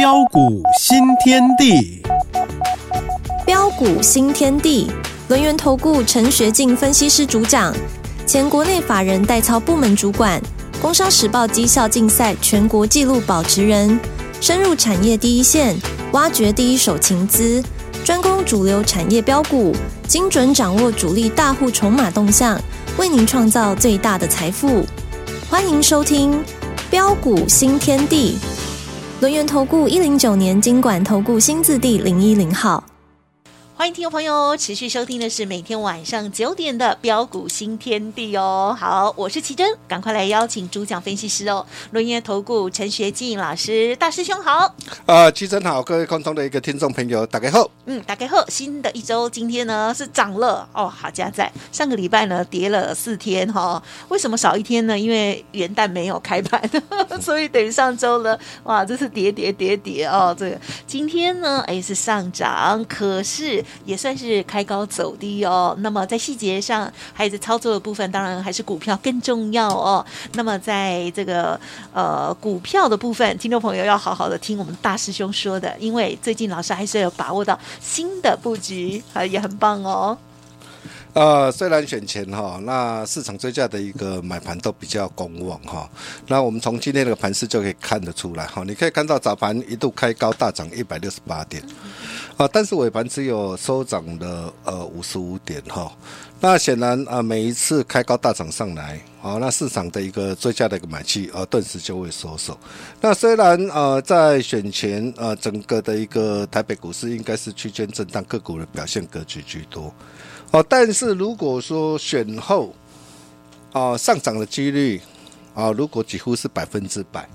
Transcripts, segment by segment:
标股新天地，标股新天地，轮源投顾陈学进分析师主讲，前国内法人代操部门主管，工商时报绩效竞赛全国纪录保持人，深入产业第一线，挖掘第一手情资，专攻主流产业标股，精准掌握主力大户筹码动向，为您创造最大的财富。欢迎收听标股新天地。轮源投顾一零九年经管投顾新字第零一零号。欢迎听众朋友持续收听的是每天晚上九点的标股新天地哦。好，我是奇珍，赶快来邀请主讲分析师哦，轮源投顾陈学进老师，大师兄好。呃，奇珍好，各位空中的一个听众朋友，打开后。嗯，打开后。新的一周，今天呢是涨了哦，好加在上个礼拜呢跌了四天哈、哦。为什么少一天呢？因为元旦没有开盘，所以等于上周呢，哇，这是跌跌跌跌哦。这个今天呢，哎是上涨，可是。也算是开高走低哦。那么在细节上，还有在操作的部分，当然还是股票更重要哦。那么在这个呃股票的部分，听众朋友要好好的听我们大师兄说的，因为最近老师还是有把握到新的布局，啊，也很棒哦。呃，虽然选前哈，那市场追价的一个买盘都比较观望哈。那我们从今天这个盘势就可以看得出来哈。你可以看到早盘一度开高大涨一百六十八点，啊，但是尾盘只有收涨了呃五十五点哈。那显然啊，每一次开高大涨上来，啊，那市场的一个追价的一个买气啊，顿时就会收手。那虽然呃在选前呃整个的一个台北股市应该是区间震荡，个股的表现格局居多。哦，但是如果说选后，啊上涨的几率，啊如果几乎是百分之百，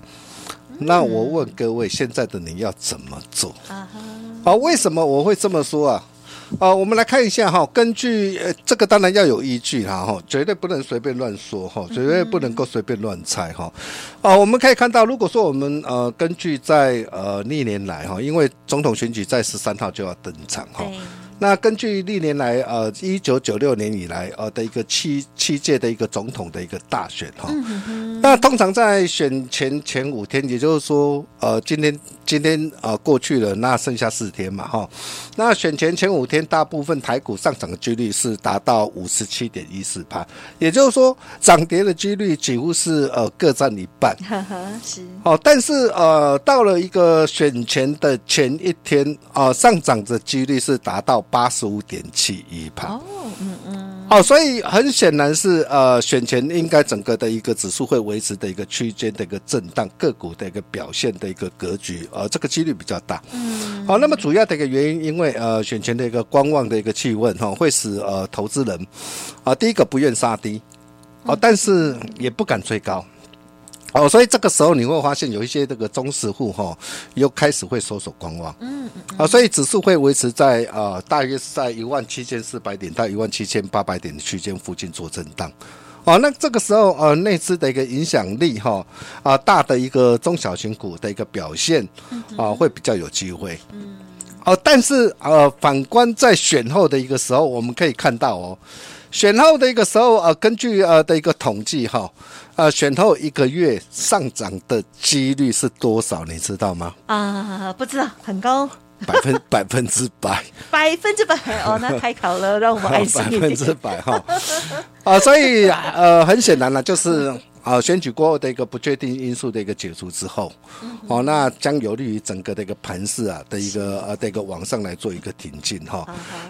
那我问各位，现在的你要怎么做？为什么我会这么说啊？啊，我们来看一下哈，根据呃这个当然要有依据啦，哈，绝对不能随便乱说哈，绝对不能够随便乱猜哈。啊，我们可以看到，如果说我们呃根据在呃历年来哈，因为总统选举在十三号就要登场哈。那根据历年来，呃，一九九六年以来，呃的一个七七届的一个总统的一个大选哈，那通常在选前前五天，也就是说，呃，今天今天呃过去了，那剩下四天嘛哈，那选前前五天，大部分台股上涨的几率是达到五十七点一四趴，也就是说，涨跌的几率几乎是呃各占一半，是。哦，但是呃到了一个选前的前一天，啊、呃，上涨的几率是达到。八十五点七一趴哦，嗯嗯，好，所以很显然是呃，选前应该整个的一个指数会维持的一个区间的一个震荡，个股的一个表现的一个格局，呃，这个几率比较大。嗯，好，那么主要的一个原因，因为呃，选前的一个观望的一个气氛哈，会使呃投资人啊，第一个不愿杀低，哦，但是也不敢追高。哦，所以这个时候你会发现有一些这个中实户哈，又开始会收手观望。嗯嗯。啊，所以指数会维持在啊、呃，大约是在一万七千四百点到一万七千八百点的区间附近做震荡。哦，那这个时候呃，内资的一个影响力哈啊、呃，大的一个中小型股的一个表现啊、呃，会比较有机会。嗯。哦，但是呃，反观在选后的一个时候，我们可以看到哦。选后的一个时候，呃，根据呃的一个统计哈，呃，选后一个月上涨的几率是多少？你知道吗？啊，不知道，很高，百分 百分之百，百分之百哦，那太好了，让我们 安心一。百分之百哈，啊，所以呃，很显然了，就是。啊，选举过后的一个不确定因素的一个解除之后，哦，那将有利于整个的一个盘势啊的一个呃的一个往上来做一个挺进哈。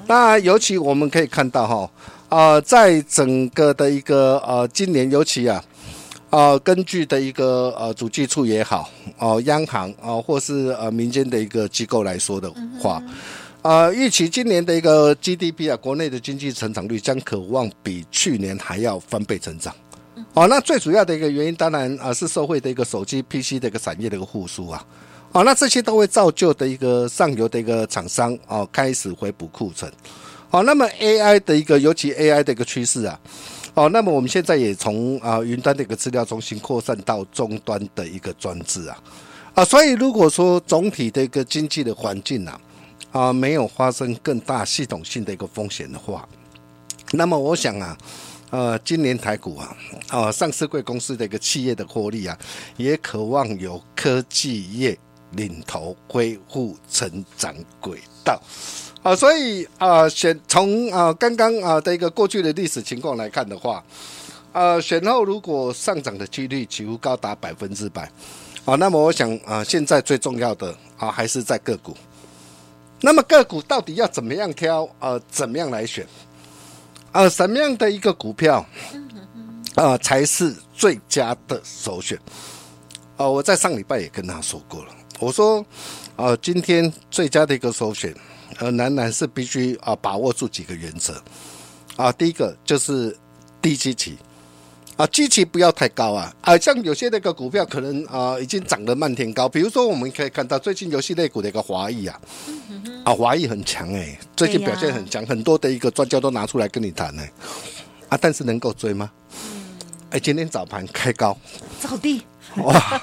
那尤其我们可以看到哈，啊，在整个的一个呃今年尤其啊，啊，根据的一个呃主计处也好，哦，央行啊，或是呃民间的一个机构来说的话，啊，预期今年的一个 GDP 啊，国内的经济成长率将可望比去年还要翻倍成长。哦，那最主要的一个原因，当然啊是社会的一个手机 PC 的一个产业的一个复苏啊，哦，那这些都会造就的一个上游的一个厂商哦开始回补库存，好，那么 AI 的一个尤其 AI 的一个趋势啊，哦，那么我们现在也从啊云端的一个资料中心扩散到终端的一个装置啊，啊，所以如果说总体的一个经济的环境啊啊没有发生更大系统性的一个风险的话，那么我想啊。呃，今年台股啊，啊，上市贵公司的一个企业的获利啊，也渴望有科技业领头恢复成长轨道。啊，所以啊，选从啊刚刚啊的一个过去的历史情况来看的话，呃，选后如果上涨的几率几乎高达百分之百，啊，那么我想啊，现在最重要的啊还是在个股。那么个股到底要怎么样挑？呃，怎么样来选？呃，什么样的一个股票，呃，才是最佳的首选？呃，我在上礼拜也跟他说过了，我说，呃，今天最佳的一个首选。呃，仍然是必须啊，把握住几个原则啊。第一个就是低基期啊，基期不要太高啊。啊，像有些那个股票可能啊，已经涨得漫天高。比如说，我们可以看到最近游戏类股的一个华裔啊，啊，华裔很强哎，最近表现很强，很多的一个专家都拿出来跟你谈呢。啊，但是能够追吗？哎，今天早盘开高走低。哇，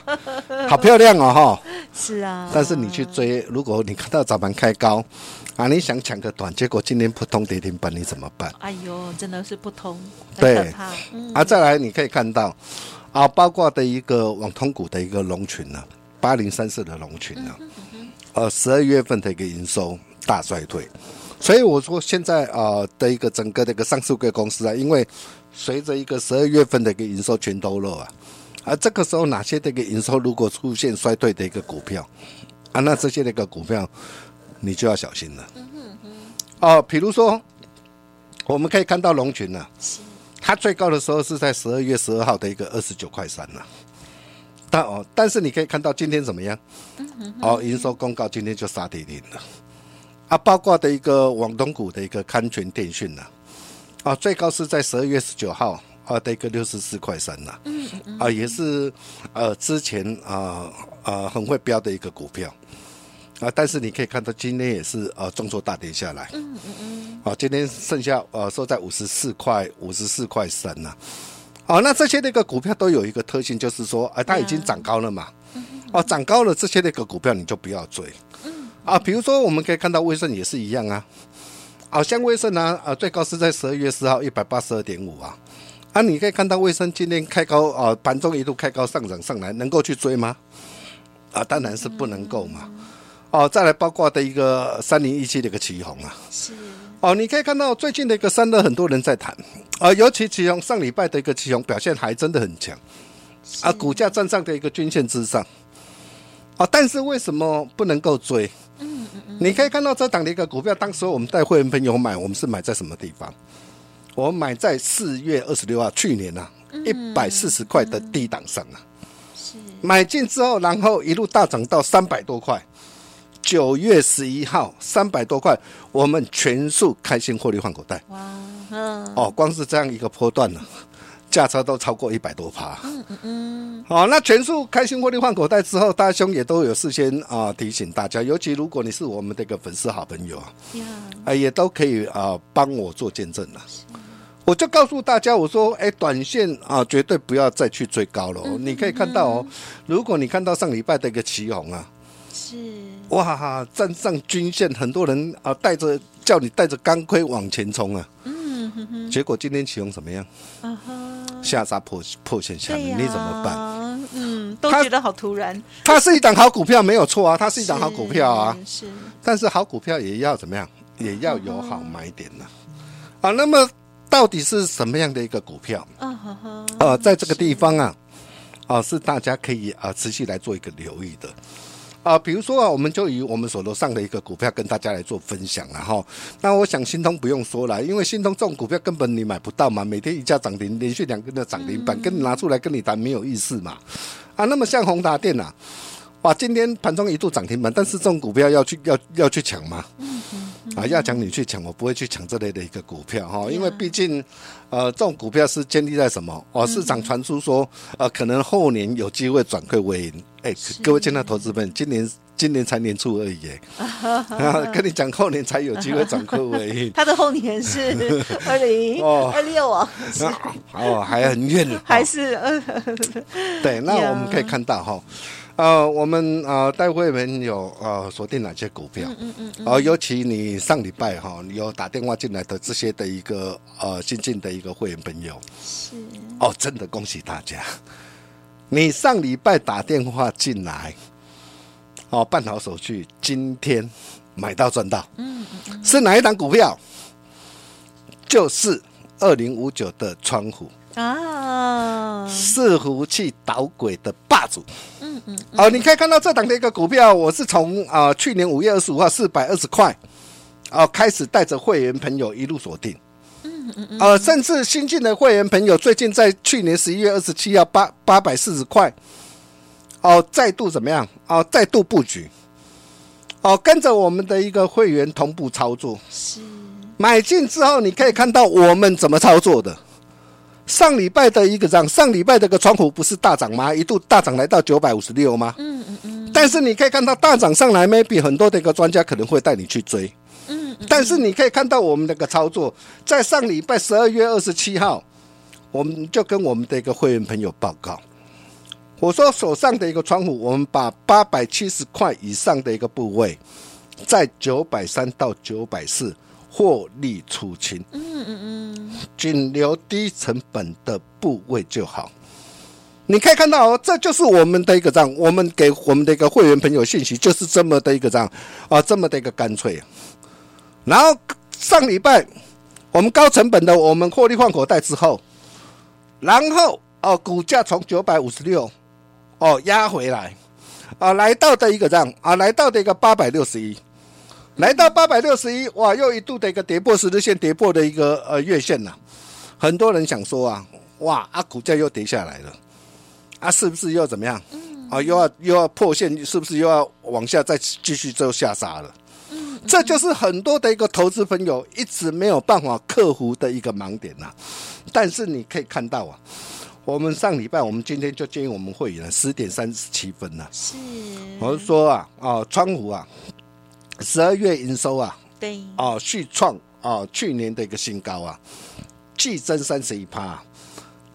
好漂亮哦，哈！是啊，但是你去追，如果你看到早盘开高，啊，你想抢个短，结果今天扑通跌停板，你怎么办？哎呦，真的是不通，对，啊，再来你可以看到，啊，包括的一个网通股的一个龙群呢，八零三四的龙群呢，呃，十二月份的一个营收大衰退，所以我说现在啊的一个整个的一个上市贵公司啊，因为随着一个十二月份的一个营收全都漏啊。而这个时候，哪些这个营收如果出现衰退的一个股票，啊，那这些那个股票，你就要小心了。哦，比如说，我们可以看到龙群呢，它最高的时候是在十二月十二号的一个二十九块三呢。但哦，但是你可以看到今天怎么样？哦，营收公告今天就杀跌停了。啊，包括的一个网东股的一个康泉电讯呢，啊，最高是在十二月十九号。啊，的一个六十四块三呐，啊，也是呃之前啊啊很会飙的一个股票，啊，但是你可以看到今天也是呃重挫大跌下来，嗯嗯嗯，啊，今天剩下呃收在五十四块五十四块三呐，啊，那这些那个股票都有一个特性，就是说啊它已经涨高了嘛，啊涨高了这些那个股票你就不要追，啊，比如说我们可以看到威盛也是一样啊，好像威盛呢啊最高是在十二月四号一百八十二点五啊。啊，你可以看到卫生今天开高啊，盘中一度开高上涨上来，能够去追吗？啊，当然是不能够嘛。哦，再来包括的一个三零一七的一个旗红啊，是哦，你可以看到最近的一个三的，很多人在谈啊，尤其旗红上礼拜的一个旗红表现还真的很强啊，股价站上的一个均线之上啊，但是为什么不能够追？嗯嗯嗯，你可以看到这档的一个股票，当时我们带会员朋友买，我们是买在什么地方？我买在四月二十六号，去年呐，一百四十块的低档上啊，是买进之后，然后一路大涨到三百多块。九月十一号，三百多块，我们全数开心获利换口袋。哇，嗯，哦，光是这样一个波段呢，价差都超过一百多趴。嗯嗯嗯。好，那全数开心获利换口袋之后，大兄也都有事先啊提醒大家，尤其如果你是我们这个粉丝好朋友啊，啊，也都可以啊帮我做见证了。我就告诉大家，我说，哎，短线啊，绝对不要再去追高了。嗯、你可以看到哦，如果你看到上礼拜的一个奇红啊，是哇哈，站上均线，很多人啊带着叫你带着钢盔往前冲啊。嗯哼哼。结果今天奇红怎么样？啊哈。下杀破破线下，你怎么办？嗯，都觉得好突然。它是一档好股票，没有错啊，它是一档好股票啊。是。但是好股票也要怎么样？也要有好买点呢。啊，那么。到底是什么样的一个股票？啊，在这个地方啊，啊，是大家可以啊持续来做一个留意的啊。比如说啊，我们就以我们手头上的一个股票跟大家来做分享了哈。那我想新通不用说了，因为新通这种股票根本你买不到嘛，每天一价涨停，连续两根的涨停板，跟你拿出来跟你谈没有意思嘛。啊，那么像宏达电呐，哇，今天盘中一度涨停板，但是这种股票要去要要去抢吗？啊，要抢你去抢，我不会去抢这类的一个股票哈，因为毕竟，呃，这种股票是建立在什么？哦，市场传出说，呃，可能后年有机会转亏为盈。哎，各位亲爱的投资们，今年今年才年初而已，啊，跟你讲后年才有机会转亏为盈。他的后年是 二零二六啊，哦，还很远，还是对，那我们可以看到哈。呃，我们呃，待会们有呃锁定哪些股票？嗯嗯嗯。呃，尤其你上礼拜哈，你有打电话进来的这些的一个呃新进的一个会员朋友，是哦，真的恭喜大家！你上礼拜打电话进来，哦，办好手续，今天买到赚到。嗯嗯嗯，是哪一档股票？就是二零五九的川湖啊，伺服器导轨的霸主。嗯嗯，哦，你可以看到这档的一个股票，我是从啊、呃、去年五月二十五号四百二十块，哦，开始带着会员朋友一路锁定。嗯嗯嗯，呃，甚至新进的会员朋友，最近在去年十一月二十七号八八百四十块，哦，再度怎么样？哦，再度布局，哦，跟着我们的一个会员同步操作。是。买进之后，你可以看到我们怎么操作的。上礼拜的一个涨，上礼拜的个川湖不是大涨吗？一度大涨来到九百五十六吗？嗯嗯嗯。但是你可以看到大涨上来，maybe 很多的一个专家可能会带你去追。嗯。但是你可以看到我们的个操作，在上礼拜十二月二十七号，我们就跟我们的一个会员朋友报告，我说手上的一个窗户，我们把八百七十块以上的一个部位，在九百三到九百四。获利出清，嗯嗯嗯，仅留低成本的部位就好。你可以看到哦，这就是我们的一个账，我们给我们的一个会员朋友信息，就是这么的一个账啊，这么的一个干脆。然后上礼拜我们高成本的，我们获利换口袋之后，然后哦，股价从九百五十六哦压回来啊，来到的一个账啊，来到的一个八百六十一。来到八百六十一，哇，又一度的一个跌破十日线，跌破的一个呃月线呐。很多人想说啊，哇，啊股价又跌下来了，啊是不是又怎么样？啊又要又要破线，是不是又要往下再继续就下杀了？这就是很多的一个投资朋友一直没有办法克服的一个盲点呐。但是你可以看到啊，我们上礼拜，我们今天就建议我们会员十点三十七分呐。是，我是说啊，啊川湖啊。十二月营收啊，对，哦，续创哦去年的一个新高啊，季增三十一趴。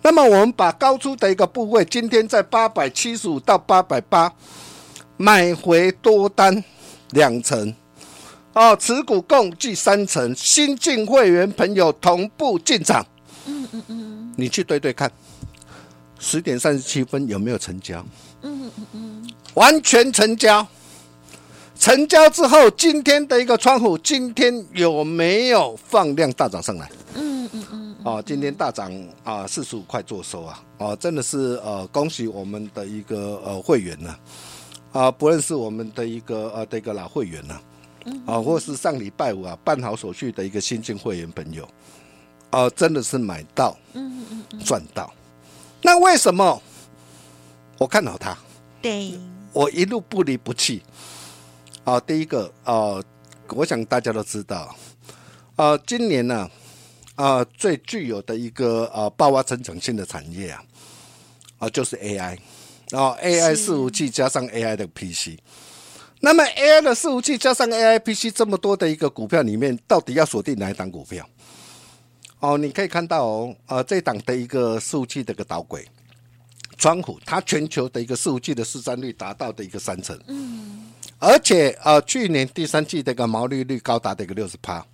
那么我们把高出的一个部位，今天在八百七十五到八百八买回多单两成，哦，持股共计三成，新进会员朋友同步进场。嗯嗯嗯，你去对对看，十点三十七分有没有成交？嗯嗯嗯，完全成交。成交之后，今天的一个窗户，今天有没有放量大涨上来？嗯嗯嗯。哦，今天大涨啊，四十五块做收啊！哦，真的是呃，恭喜我们的一个呃会员呢，啊，不论是我们的一个呃的一个老会员呢，啊，或是上礼拜五啊办好手续的一个新进会员朋友，啊，真的是买到，嗯嗯嗯，赚到。那为什么我看好他？对，我一路不离不弃。啊，第一个啊，我想大家都知道，啊，今年呢，啊，最具有的一个啊爆发成长性的产业啊，啊，就是 AI，然后，AI 伺服器加上 AI 的 PC，那么 AI 的伺服器加上 AI PC 这么多的一个股票里面，到底要锁定哪一档股票？哦，你可以看到哦，啊，这档的一个伺服器的一个导轨，川湖，它全球的一个伺服器的市占率达到的一个三成，嗯。而且呃，去年第三季的一个毛利率高达的一个六十趴，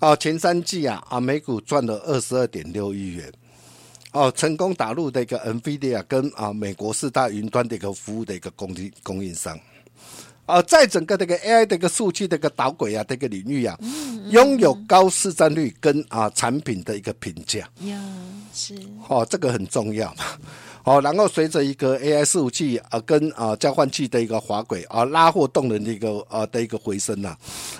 哦，前三季啊啊，每股赚了二十二点六亿元，哦，成功打入的一个 NVIDIA 跟啊美国四大云端的一个服务的一个供应供应商，啊，在整个这个 AI 的一个数据的一个导轨啊这个领域啊，拥有高市占率跟啊产品的一个评价，呀是，哦，这个很重要嘛。好，然后随着一个 AI 伺服器啊，跟啊交换器的一个滑轨啊，拉货动能的一个啊的一个回升呐，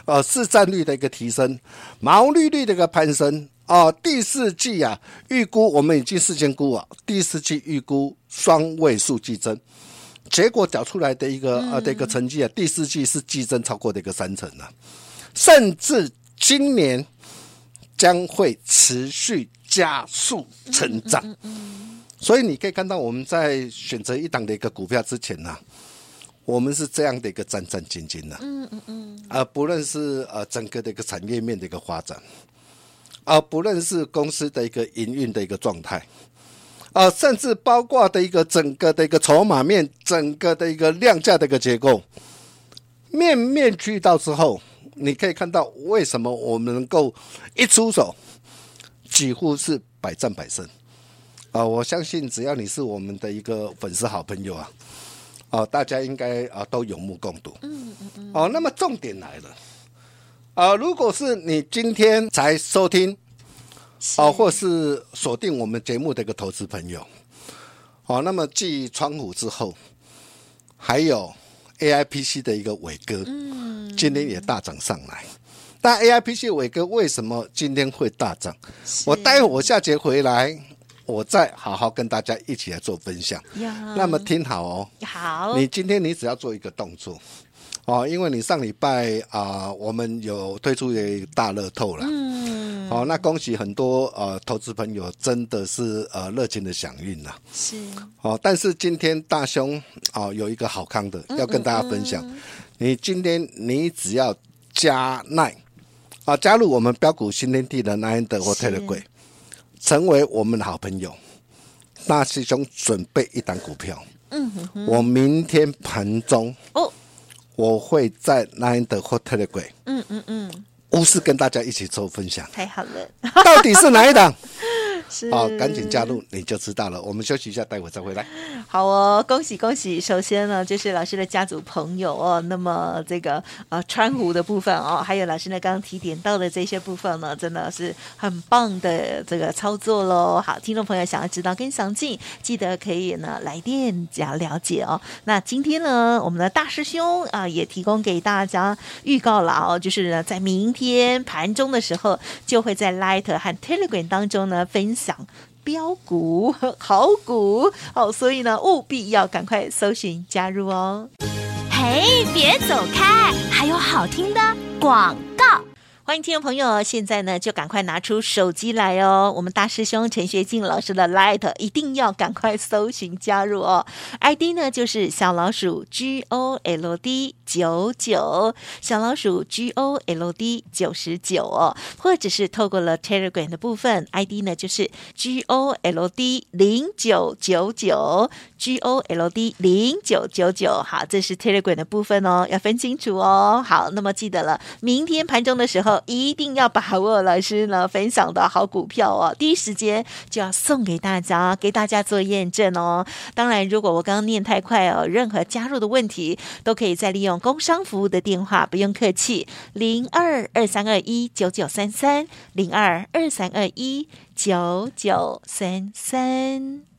呃市占率的一个提升，毛利率的一个攀升啊，第四季啊预估我们已经事先估啊，第四季预估双位数季增，结果缴出来的一个啊的一个成绩啊，第四季是季增超过的一个三成啊，甚至今年将会持续加速成长。所以你可以看到，我们在选择一档的一个股票之前呢、啊，我们是这样的一个战战兢兢的，嗯嗯嗯，而不论是呃整个的一个产业面的一个发展，呃不论是公司的一个营运的一个状态，啊，甚至包括的一个整个的一个筹码面，整个的一个量价的一个结构，面面俱到之后，你可以看到为什么我们能够一出手，几乎是百战百胜。啊，我相信只要你是我们的一个粉丝好朋友啊，哦，大家应该啊都有目共睹。嗯嗯嗯。哦，那么重点来了，啊，如果是你今天才收听，哦，或是锁定我们节目的一个投资朋友，哦，那么继窗户之后，还有 AIPC 的一个伟哥，嗯，今天也大涨上来。但 AIPC 伟哥为什么今天会大涨？我待会我下节回来。我再好好跟大家一起来做分享。那么听好哦。好。你今天你只要做一个动作哦，因为你上礼拜啊、呃，我们有推出一个大乐透了。嗯。哦，那恭喜很多呃投资朋友，真的是呃热情的响应了。是。哦，但是今天大兄哦有一个好康的要跟大家分享。嗯嗯嗯，你今天你只要加奈啊，加入我们标股新天地的 LINE 或 Telegram。成为我们的好朋友，大师兄准备一档股票。嗯哼哼，我明天盘中哦，我会在 Line 的 Telegram。嗯嗯嗯，无私跟大家一起做分享。太好了，到底是哪一档？是哦，赶紧加入你就知道了。我们休息一下，待会再回来。好哦，恭喜恭喜！首先呢，就是老师的家族朋友哦。那么这个呃川湖的部分哦，还有老师呢刚刚提点到的这些部分呢，真的是很棒的这个操作喽。好，听众朋友想要知道更详尽，记得可以呢来电加了解哦。那今天呢，我们的大师兄啊也提供给大家预告了哦，就是呢在明天盘中的时候，就会在 Light 和 Telegram 当中呢分。想飙股好股哦，所以呢，务必要赶快搜寻加入哦。嘿，别走开，还有好听的广告。欢迎听众朋友，现在呢就赶快拿出手机来哦！我们大师兄陈学进老师的 Light 一定要赶快搜寻加入哦！ID 呢就是小老鼠 G O L D 九九，小老鼠 G O L D 九十九哦，或者是透过了 Telegram 的部分，ID 呢就是 G O L D 零九九九，G O L D 零九九九。好，这是 Telegram 的部分哦，要分清楚哦。好，那么记得了，明天盘中的时候。一定要把握老师呢分享的好股票哦，第一时间就要送给大家，给大家做验证哦。当然，如果我刚刚念太快哦，任何加入的问题都可以再利用工商服务的电话，不用客气，零二二三二一九九三三，零二二三二一九九三三。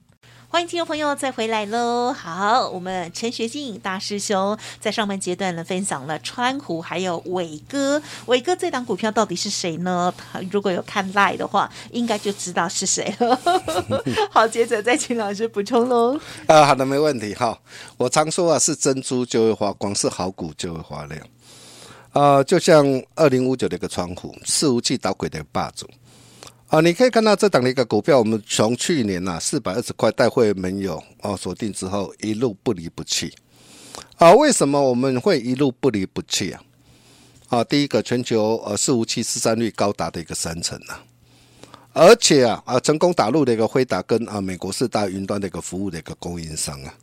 欢迎听众朋友再回来喽！好，我们陈学进大师兄在上半阶段呢分享了川湖还有伟哥，伟哥这档股票到底是谁呢？如果有看 Live 的话，应该就知道是谁了。好，接着再请老师补充喽。啊，好的，没问题。哈，我常说啊，是珍珠就会发光，是好股就会发亮。啊，就像二零五九的一个川湖，伺服器导轨的霸主。啊，你可以看到这档的一个股票，我们从去年呐四百二十块带会没有哦锁定之后，一路不离不弃。啊，为什么我们会一路不离不弃啊？啊，第一个，全球呃伺服器市占率高达的一个三成啊，而且啊啊成功打入的一个辉达跟啊美国四大云端的一个服务的一个供应商啊。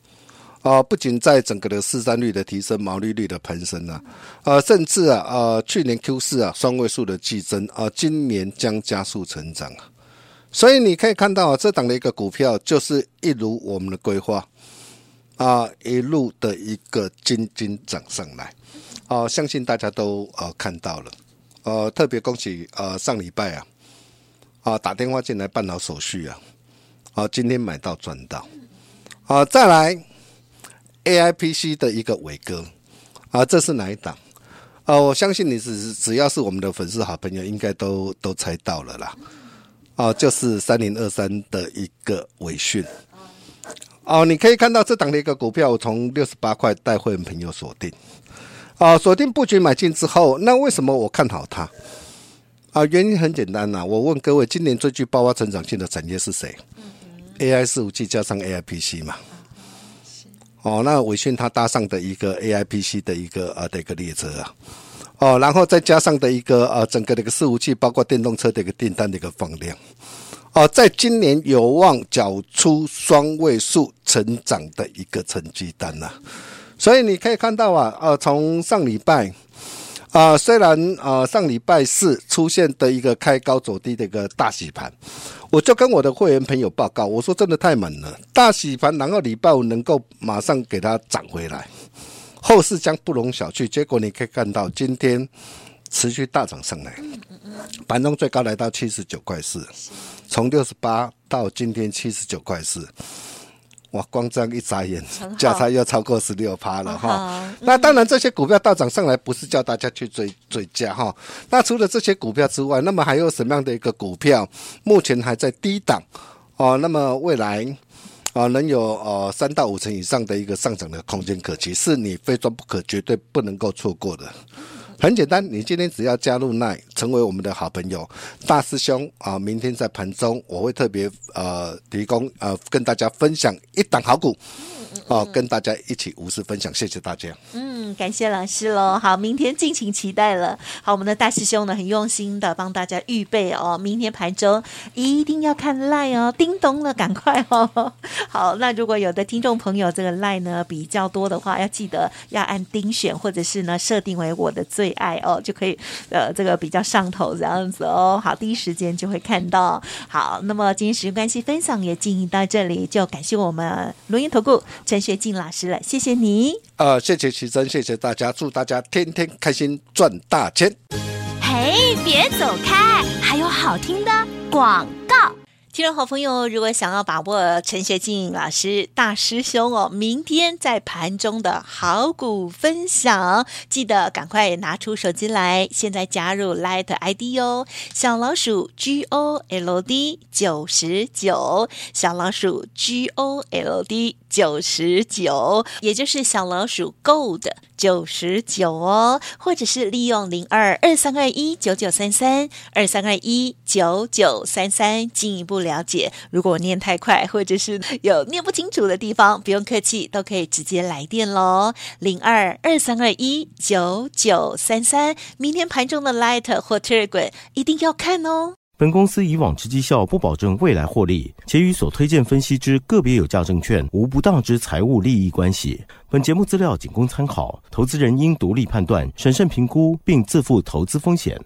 啊，不仅在整个的市占率的提升、毛利率的攀升啊，呃，甚至啊，呃，去年 Q 四啊双位数的季增啊，今年将加速成长啊，所以你可以看到啊，这档的一个股票就是一如我们的规划啊，一路的一个金金涨上来啊，相信大家都呃看到了，呃，特别恭喜呃上礼拜啊啊打电话进来办好手续啊，啊，今天买到赚到啊，再来。A I P C 的一个伟哥啊，这是哪一档？啊，我相信你只只要是我们的粉丝好朋友，应该都都猜到了啦。啊，就是三零二三的一个伟讯。哦，你可以看到这档的一个股票，我从六十八块带会员朋友锁定。啊，锁定布局买进之后，那为什么我看好它？啊，原因很简单呐、我问各位，今年最具爆发成长性的产业是谁？A I 四五 G 加上 A I P C 嘛。哦，那伟讯它搭上的一个 AIPC 的一个呃的一个列车啊，哦，然后再加上的一个呃整个的一个伺服器，包括电动车的一个订单的一个放量，哦，在今年有望缴出双位数成长的一个成绩单呐、啊，所以你可以看到啊，呃，从上礼拜啊、虽然呃上礼拜四出现的一个开高走低的一个大洗盘，我就跟我的会员朋友报告，我说真的太猛了，大洗盘，然后礼拜五能够马上给它涨回来，后市将不容小觑。结果你可以看到今天持续大涨上来，盘中最高来到七十九块四，从六十八到今天七十九块四。哇，光这样一眨眼，价差又超过十六趴了哈。嗯、那当然，这些股票大涨上来，不是叫大家去追追价哈。那除了这些股票之外，那么还有什么样的一个股票目前还在低档哦？那么未来啊、呃，能有呃三到五成以上的一个上涨的空间可期，是你非赚不可，绝对不能够错过的。很简单，你今天只要加入 LINE，成为我们的好朋友，大师兄啊，明天在盘中我会特别呃提供呃跟大家分享一档好股。哦，跟大家一起无私分享，谢谢大家。嗯，感谢老师喽。好，明天敬请期待了。好，我们的大师兄呢，很用心的帮大家预备哦，明天盘中一定要看 LINE 哦，叮咚了，赶快哦。好，那如果有的听众朋友这个 LINE 呢比较多的话，要记得要按丁选，或者是呢设定为我的最爱哦，就可以呃这个比较上头这样子哦。好，第一时间就会看到。好，那么今天时间关系，分享也进行到这里，就感谢我们录音投顾。陈学静老师了，谢谢你。呃，谢谢奇珍，谢谢大家，祝大家天天开心，赚大钱。嘿，别走开，还有好听的广告。听众好朋友，如果想要把握陈学进老师大师兄哦，明天在盘中的好股分享，记得赶快拿出手机来，现在加入 Light ID 哦，小老鼠 G O L D 九十九，小老鼠 G O L D 九十九，也就是小老鼠 Gold 九十九哦，或者是利用零二二三二一九九三三二三二一九九三三进一步。了解，如果念太快，或者是有念不清楚的地方，不用客气，都可以直接来电喽。零二二三二一九九三三，明天盘中的 Light 或 t e r g r a m 一定要看哦。本公司以往之绩效不保证未来获利，且与所推荐分析之个别有价证券无不当之财务利益关系。本节目资料仅供参考，投资人应独立判断、审慎评估，并自负投资风险。